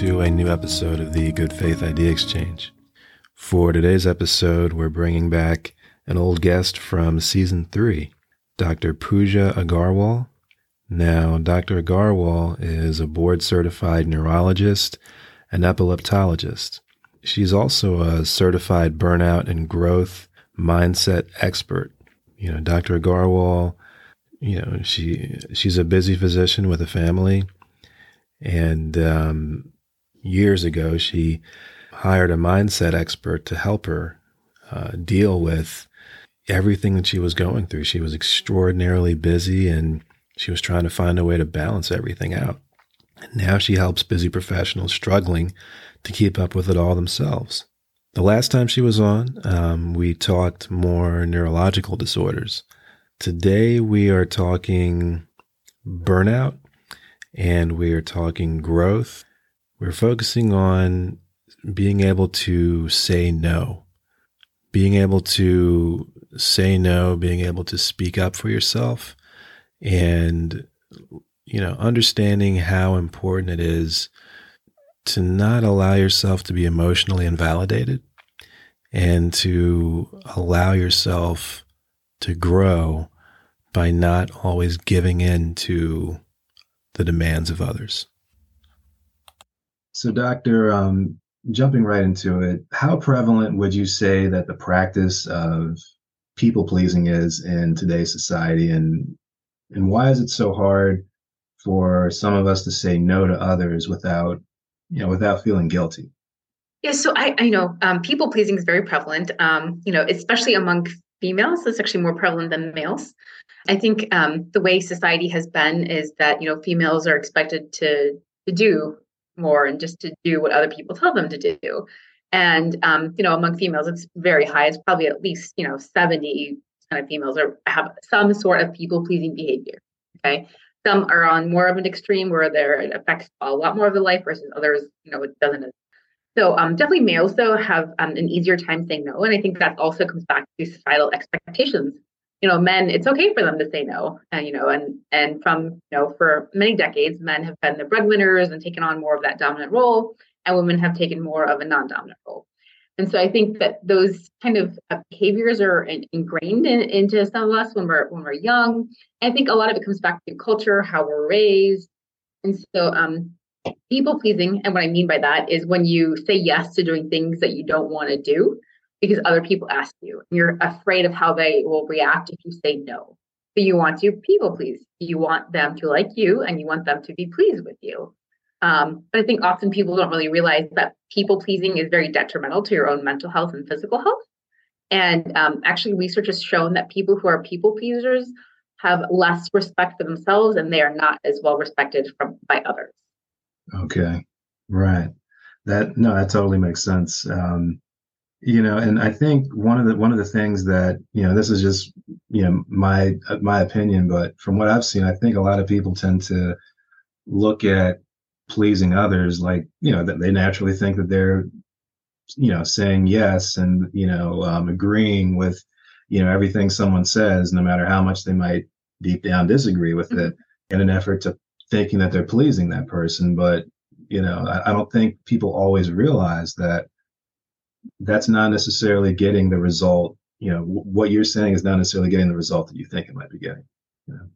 To a new episode of the Good Faith Idea Exchange. For today's episode, we're bringing back an old guest from season three, Dr. Pooja Agarwal. Now, Dr. Agarwal is a board certified neurologist and epileptologist. She's also a certified burnout and growth mindset expert. You know, Dr. Agarwal, you know, she she's a busy physician with a family, and um, years ago she hired a mindset expert to help her uh, deal with everything that she was going through. She was extraordinarily busy, and she was trying to find a way to balance everything out. And now she helps busy professionals struggling to keep up with it all themselves. The last time she was on, um, we talked more neurological disorders. Today we are talking burnout and we are talking growth. We're focusing on being able to say no, being able to say no, being able to speak up for yourself, and, you know, understanding how important it is to not allow yourself to be emotionally invalidated and to allow yourself to grow by not always giving in to the demands of others. So, Doctor, um, jumping right into it, how prevalent would you say that the practice of people pleasing is in today's society, and and why is it so hard for some of us to say no to others without you know, without feeling guilty? Yeah, so I, I know um, people pleasing is very prevalent. Um, you know, especially among females, it's actually more prevalent than males. I think um, the way society has been is that you know females are expected to to do more and just to do what other people tell them to do. And um, you know, among females, it's very high. It's probably at least you know seventy kind of females are have some sort of people pleasing behavior. Okay, some are on more of an extreme where there it affects a lot more of the life versus others, you know, it doesn't. So um, definitely males though have um, an easier time saying no, and I think that also comes back to societal expectations. You know, men, it's okay for them to say no, and you know, and and from you know, for many decades, men have been the breadwinners and taken on more of that dominant role, and women have taken more of a non-dominant role. And so I think that those kind of uh, behaviors are ingrained in, into some of us when we're when we're young. I think a lot of it comes back to culture, how we're raised, and so um, people pleasing. And what I mean by that is when you say yes to doing things that you don't want to do because other people ask you, you're afraid of how they will react if you say no. So you want to people please. You want them to like you, and you want them to be pleased with you. Um, but I think often people don't really realize that people pleasing is very detrimental to your own mental health and physical health. And um, actually, research has shown that people who are people pleasers have less respect for themselves and they are not as well respected from by others. Okay, right. That no, that totally makes sense. Um, you know, and I think one of the one of the things that you know, this is just you know my my opinion, but from what I've seen, I think a lot of people tend to look at pleasing others like you know that they naturally think that they're you know saying yes and you know um, agreeing with you know everything someone says no matter how much they might deep down disagree with mm-hmm. it in an effort to thinking that they're pleasing that person but you know I, I don't think people always realize that that's not necessarily getting the result you know what you're saying is not necessarily getting the result that you think it might be getting you know?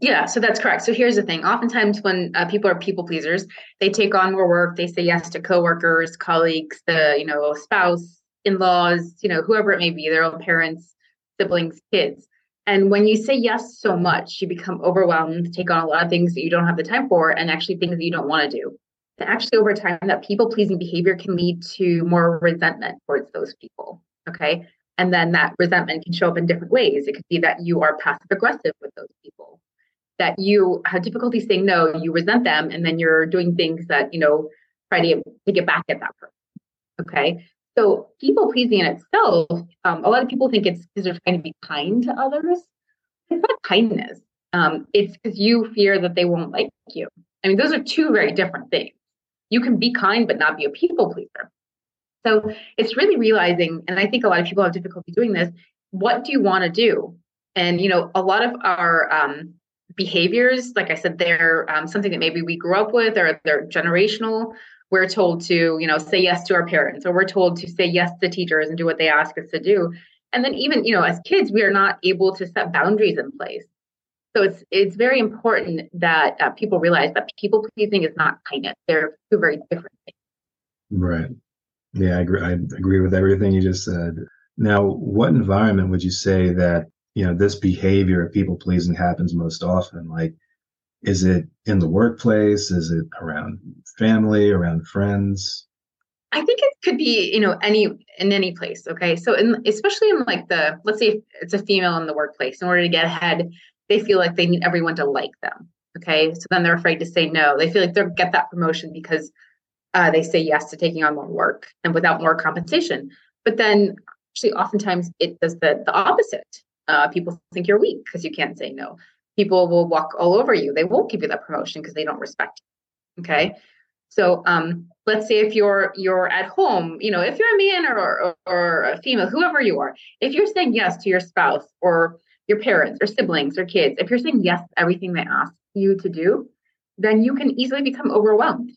Yeah, so that's correct. So here's the thing. Oftentimes, when uh, people are people pleasers, they take on more work. They say yes to coworkers, colleagues, the you know spouse, in-laws, you know whoever it may be, their own parents, siblings, kids. And when you say yes so much, you become overwhelmed, take on a lot of things that you don't have the time for, and actually things that you don't want to do. Actually, over time, that people pleasing behavior can lead to more resentment towards those people. Okay. And then that resentment can show up in different ways. It could be that you are passive aggressive with those people that you have difficulty saying no, you resent them, and then you're doing things that, you know, try to, to get back at that person. Okay. So people pleasing in itself, um, a lot of people think it's because they're trying to be kind to others. It's not kindness. Um, it's because you fear that they won't like you. I mean, those are two very different things. You can be kind but not be a people pleaser. So it's really realizing, and I think a lot of people have difficulty doing this. What do you want to do? And you know, a lot of our um, behaviors, like I said, they're um, something that maybe we grew up with or they're generational. We're told to, you know, say yes to our parents, or we're told to say yes to teachers and do what they ask us to do. And then even, you know, as kids, we are not able to set boundaries in place. So it's it's very important that uh, people realize that people pleasing is not kindness. They're two very different things. Right. Yeah, I agree. I agree with everything you just said. Now, what environment would you say that you know this behavior of people pleasing happens most often? Like, is it in the workplace? Is it around family? Around friends? I think it could be, you know, any in any place. Okay, so in especially in like the let's say it's a female in the workplace, in order to get ahead, they feel like they need everyone to like them. Okay, so then they're afraid to say no. They feel like they'll get that promotion because uh, they say yes to taking on more work and without more compensation. But then, actually, oftentimes it does the, the opposite. Uh, people think you're weak because you can't say no. People will walk all over you. They won't give you that promotion because they don't respect you. Okay. So um, let's say if you're you're at home, you know, if you're a man or, or, or a female, whoever you are, if you're saying yes to your spouse or your parents or siblings or kids, if you're saying yes to everything they ask you to do, then you can easily become overwhelmed.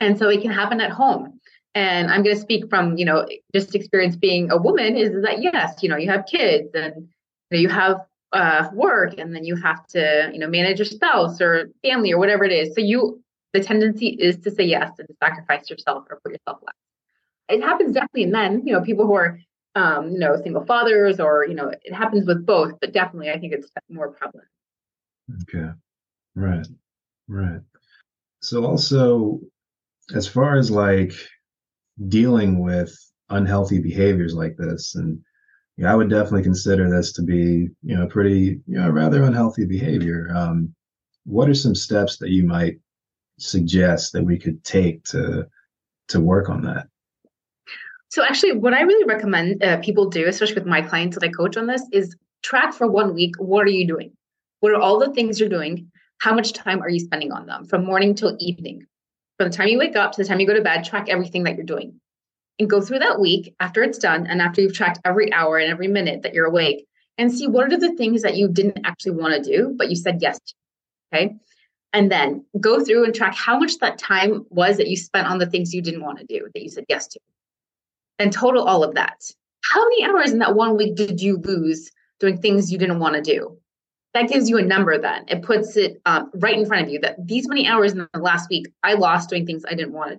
And so it can happen at home. And i'm going to speak from you know just experience being a woman is that yes you know you have kids and you, have uh, work and then you have to you know manage your spouse or family or whatever it is. So you the tendency is to say yes and to sacrifice yourself or put yourself last it happens definitely in men you know people who are um, you know single fathers or you know it happens with both but definitely i think it's more prevalent okay right right so also as far as like dealing with unhealthy behaviors like this and yeah, I would definitely consider this to be, you know, pretty, you know, rather unhealthy behavior. Um, what are some steps that you might suggest that we could take to to work on that? So actually, what I really recommend uh, people do, especially with my clients that I coach on this, is track for one week. What are you doing? What are all the things you're doing? How much time are you spending on them from morning till evening? from the time you wake up to the time you go to bed, track everything that you're doing. And go through that week after it's done and after you've tracked every hour and every minute that you're awake and see what are the things that you didn't actually want to do, but you said yes to. Okay. And then go through and track how much that time was that you spent on the things you didn't want to do that you said yes to. And total all of that. How many hours in that one week did you lose doing things you didn't want to do? that gives you a number then. It puts it um, right in front of you that these many hours in the last week i lost doing things i didn't want to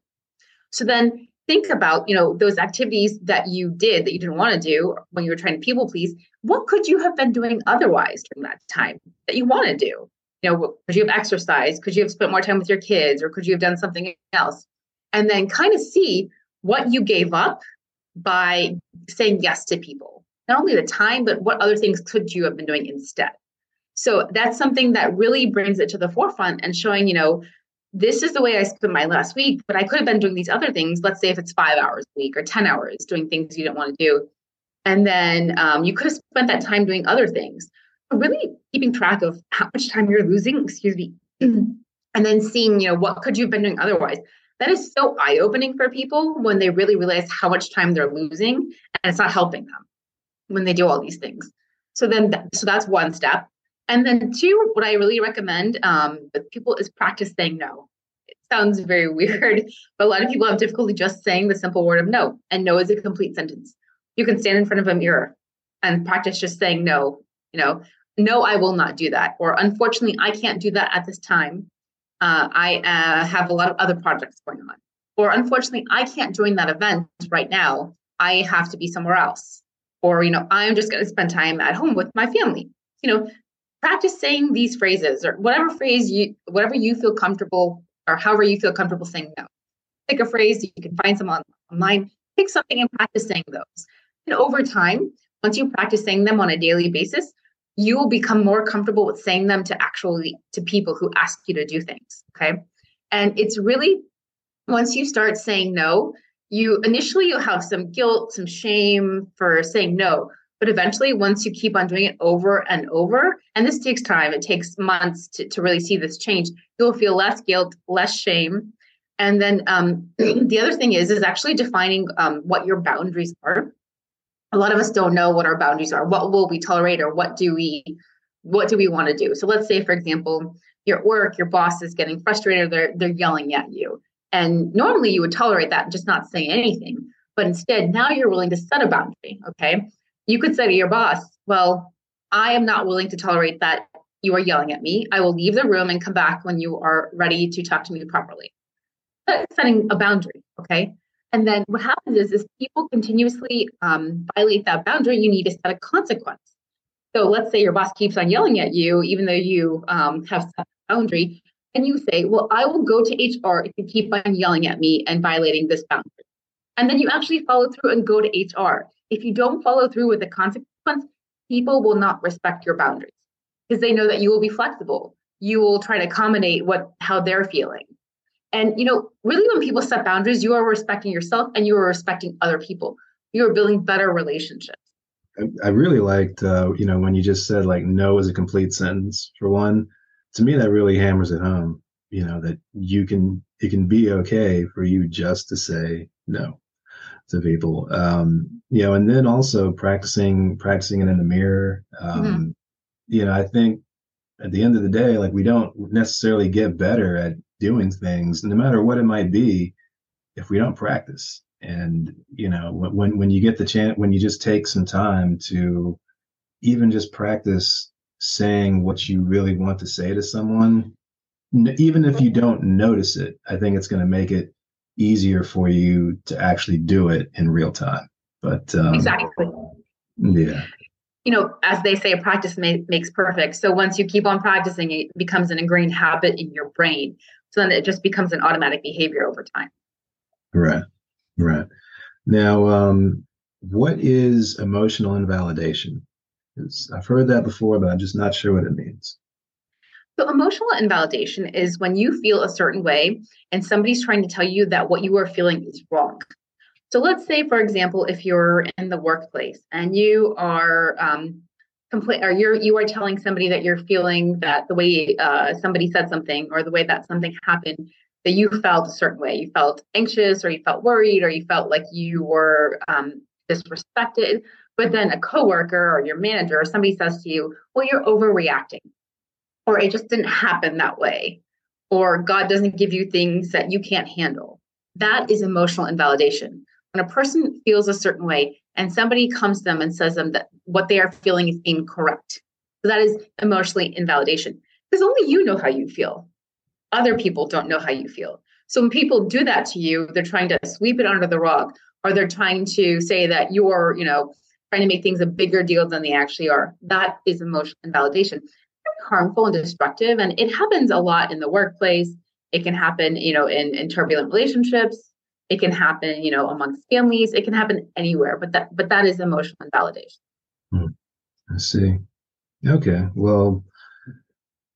so then think about you know those activities that you did that you didn't want to do when you were trying to people please. What could you have been doing otherwise during that time that you want to do? You know could you have exercised? Could you have spent more time with your kids or could you have done something else? And then kind of see what you gave up by saying yes to people not only the time but what other things could you have been doing instead so that's something that really brings it to the forefront and showing, you know, this is the way I spent my last week, but I could have been doing these other things. Let's say if it's five hours a week or 10 hours doing things you don't want to do. And then um, you could have spent that time doing other things. Really keeping track of how much time you're losing, excuse me, and then seeing, you know, what could you have been doing otherwise. That is so eye opening for people when they really realize how much time they're losing and it's not helping them when they do all these things. So then, th- so that's one step. And then two, what I really recommend um, with people is practice saying no. It sounds very weird, but a lot of people have difficulty just saying the simple word of no. And no is a complete sentence. You can stand in front of a mirror and practice just saying no. You know, no, I will not do that. Or unfortunately, I can't do that at this time. Uh, I uh, have a lot of other projects going on. Or unfortunately, I can't join that event right now. I have to be somewhere else. Or, you know, I'm just going to spend time at home with my family. You know, practice saying these phrases or whatever phrase you whatever you feel comfortable or however you feel comfortable saying no pick a phrase you can find some online pick something and practice saying those and over time once you practice saying them on a daily basis you will become more comfortable with saying them to actually to people who ask you to do things okay and it's really once you start saying no you initially you'll have some guilt some shame for saying no but eventually, once you keep on doing it over and over, and this takes time, it takes months to, to really see this change, you'll feel less guilt, less shame. And then um, the other thing is, is actually defining um, what your boundaries are. A lot of us don't know what our boundaries are. What will we tolerate or what do we what do we want to do? So let's say, for example, you're at work, your boss is getting frustrated, they're they're yelling at you. And normally you would tolerate that and just not say anything. But instead, now you're willing to set a boundary. Okay. You could say to your boss, Well, I am not willing to tolerate that you are yelling at me. I will leave the room and come back when you are ready to talk to me properly. Setting a boundary. Okay. And then what happens is, is people continuously um, violate that boundary. You need to set a consequence. So let's say your boss keeps on yelling at you, even though you um, have set a boundary, and you say, Well, I will go to HR if you keep on yelling at me and violating this boundary. And then you actually follow through and go to HR. If you don't follow through with the consequence, people will not respect your boundaries because they know that you will be flexible. You will try to accommodate what how they're feeling. And you know, really when people set boundaries, you are respecting yourself and you are respecting other people. You are building better relationships. I, really liked, uh, you know, when you just said like no is a complete sentence for one. To me, that really hammers it home. You know that you can it can be okay for you just to say no to people. Um, you know, and then also practicing practicing it in the mirror. Um, mm-hmm. You know, I think at the end of the day, like we don't necessarily get better at doing things, no matter what it might be, if we don't practice. And you know when when you get the chance when you just take some time to even just practice saying what you really want to say to someone even if you don't notice it i think it's going to make it easier for you to actually do it in real time. But um, exactly. yeah. You know as they say practice ma- makes perfect. So once you keep on practicing it becomes an ingrained habit in your brain so then it just becomes an automatic behavior over time right Right. Now, um, what is emotional invalidation? It's, I've heard that before, but I'm just not sure what it means. So, emotional invalidation is when you feel a certain way and somebody's trying to tell you that what you are feeling is wrong. So, let's say, for example, if you're in the workplace and you are um, or you're you are telling somebody that you're feeling that the way uh, somebody said something or the way that something happened that you felt a certain way. You felt anxious or you felt worried or you felt like you were um, disrespected. But then a coworker or your manager or somebody says to you, well, you're overreacting or it just didn't happen that way or God doesn't give you things that you can't handle. That is emotional invalidation. When a person feels a certain way and somebody comes to them and says them that what they are feeling is incorrect. So that is emotionally invalidation because only you know how you feel other people don't know how you feel. So when people do that to you, they're trying to sweep it under the rug, or they're trying to say that you're, you know, trying to make things a bigger deal than they actually are. That is emotional invalidation. Harmful and destructive. And it happens a lot in the workplace. It can happen, you know, in, in turbulent relationships. It can happen, you know, amongst families. It can happen anywhere. But that but that is emotional invalidation. Hmm. I see. Okay. Well,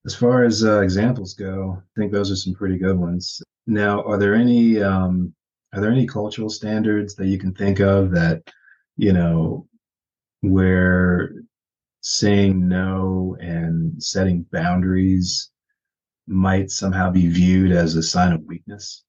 as far as uh, examples go, I think those are some pretty good ones. Now, are there any um, are there any cultural standards that you can think of that you know where saying no and setting boundaries might somehow be viewed as a sign of weakness?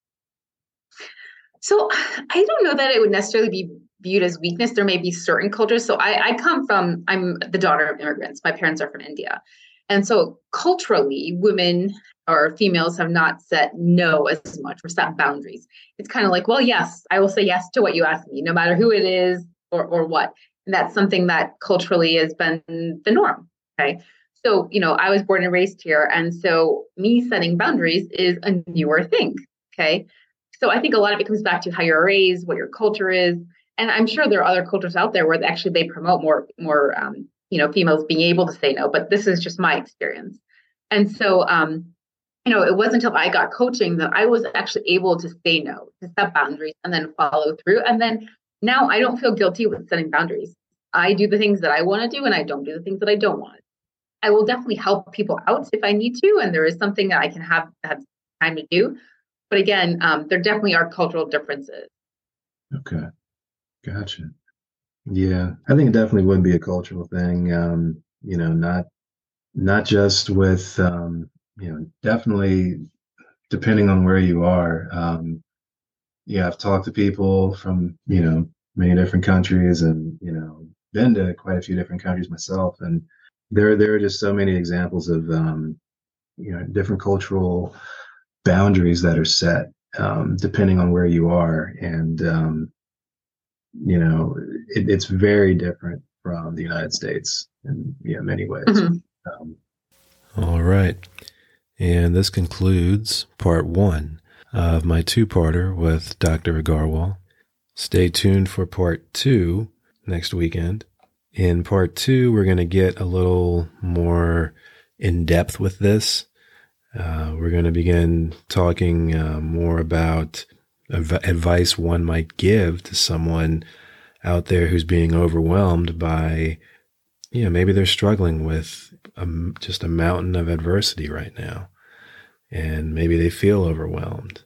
So I don't know that it would necessarily be viewed as weakness. There may be certain cultures. So I, I come from, I'm the daughter of immigrants. My parents are from India. And so culturally, women or females have not said no as much or set boundaries. It's kind of like, well, yes, I will say yes to what you ask me, no matter who it is or, or what. And that's something that culturally has been the norm. Okay. So, you know, I was born and raised here. And so me setting boundaries is a newer thing. Okay. So I think a lot of it comes back to how you're raised, what your culture is. And I'm sure there are other cultures out there where actually they promote more, more um, you know females being able to say no but this is just my experience. And so um you know it wasn't until i got coaching that i was actually able to say no to set boundaries and then follow through. And then now i don't feel guilty with setting boundaries. I do the things that i want to do and i don't do the things that i don't want i will definitely help people out if i need to and there is something that i can have have time to do but again um, there definitely are cultural differences okay gotcha yeah, I think it definitely would be a cultural thing. Um, you know, not not just with um, you know, definitely depending on where you are. Um, yeah, I've talked to people from you know many different countries, and you know, been to quite a few different countries myself, and there there are just so many examples of um, you know different cultural boundaries that are set um, depending on where you are, and um, you know it, it's very different from the United States in you know, many ways. Mm-hmm. Um, All right, and this concludes part one of my two-parter with Dr. Agarwal. Stay tuned for part two next weekend. In part two, we're going to get a little more in depth with this. Uh, we're going to begin talking uh, more about av- advice one might give to someone out there who's being overwhelmed by, you know, maybe they're struggling with a, just a mountain of adversity right now. And maybe they feel overwhelmed.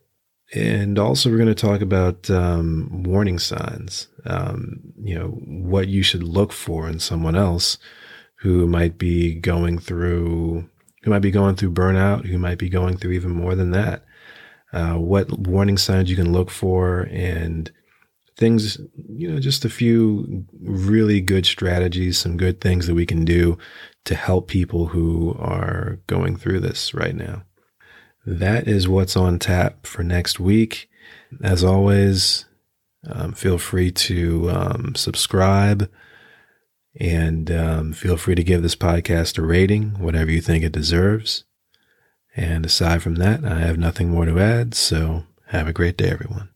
And also, we're going to talk about um, warning signs. Um, you know, what you should look for in someone else who might be going through, who might be going through burnout, who might be going through even more than that. Uh, what warning signs you can look for, and things, you know, just a few really good strategies, some good things that we can do to help people who are going through this right now that is what's on tap for next week. As always, um, feel free to um, subscribe and um, feel free to give this podcast a rating, whatever you think it deserves. And aside from that, I have nothing more to add. So have a great day, everyone.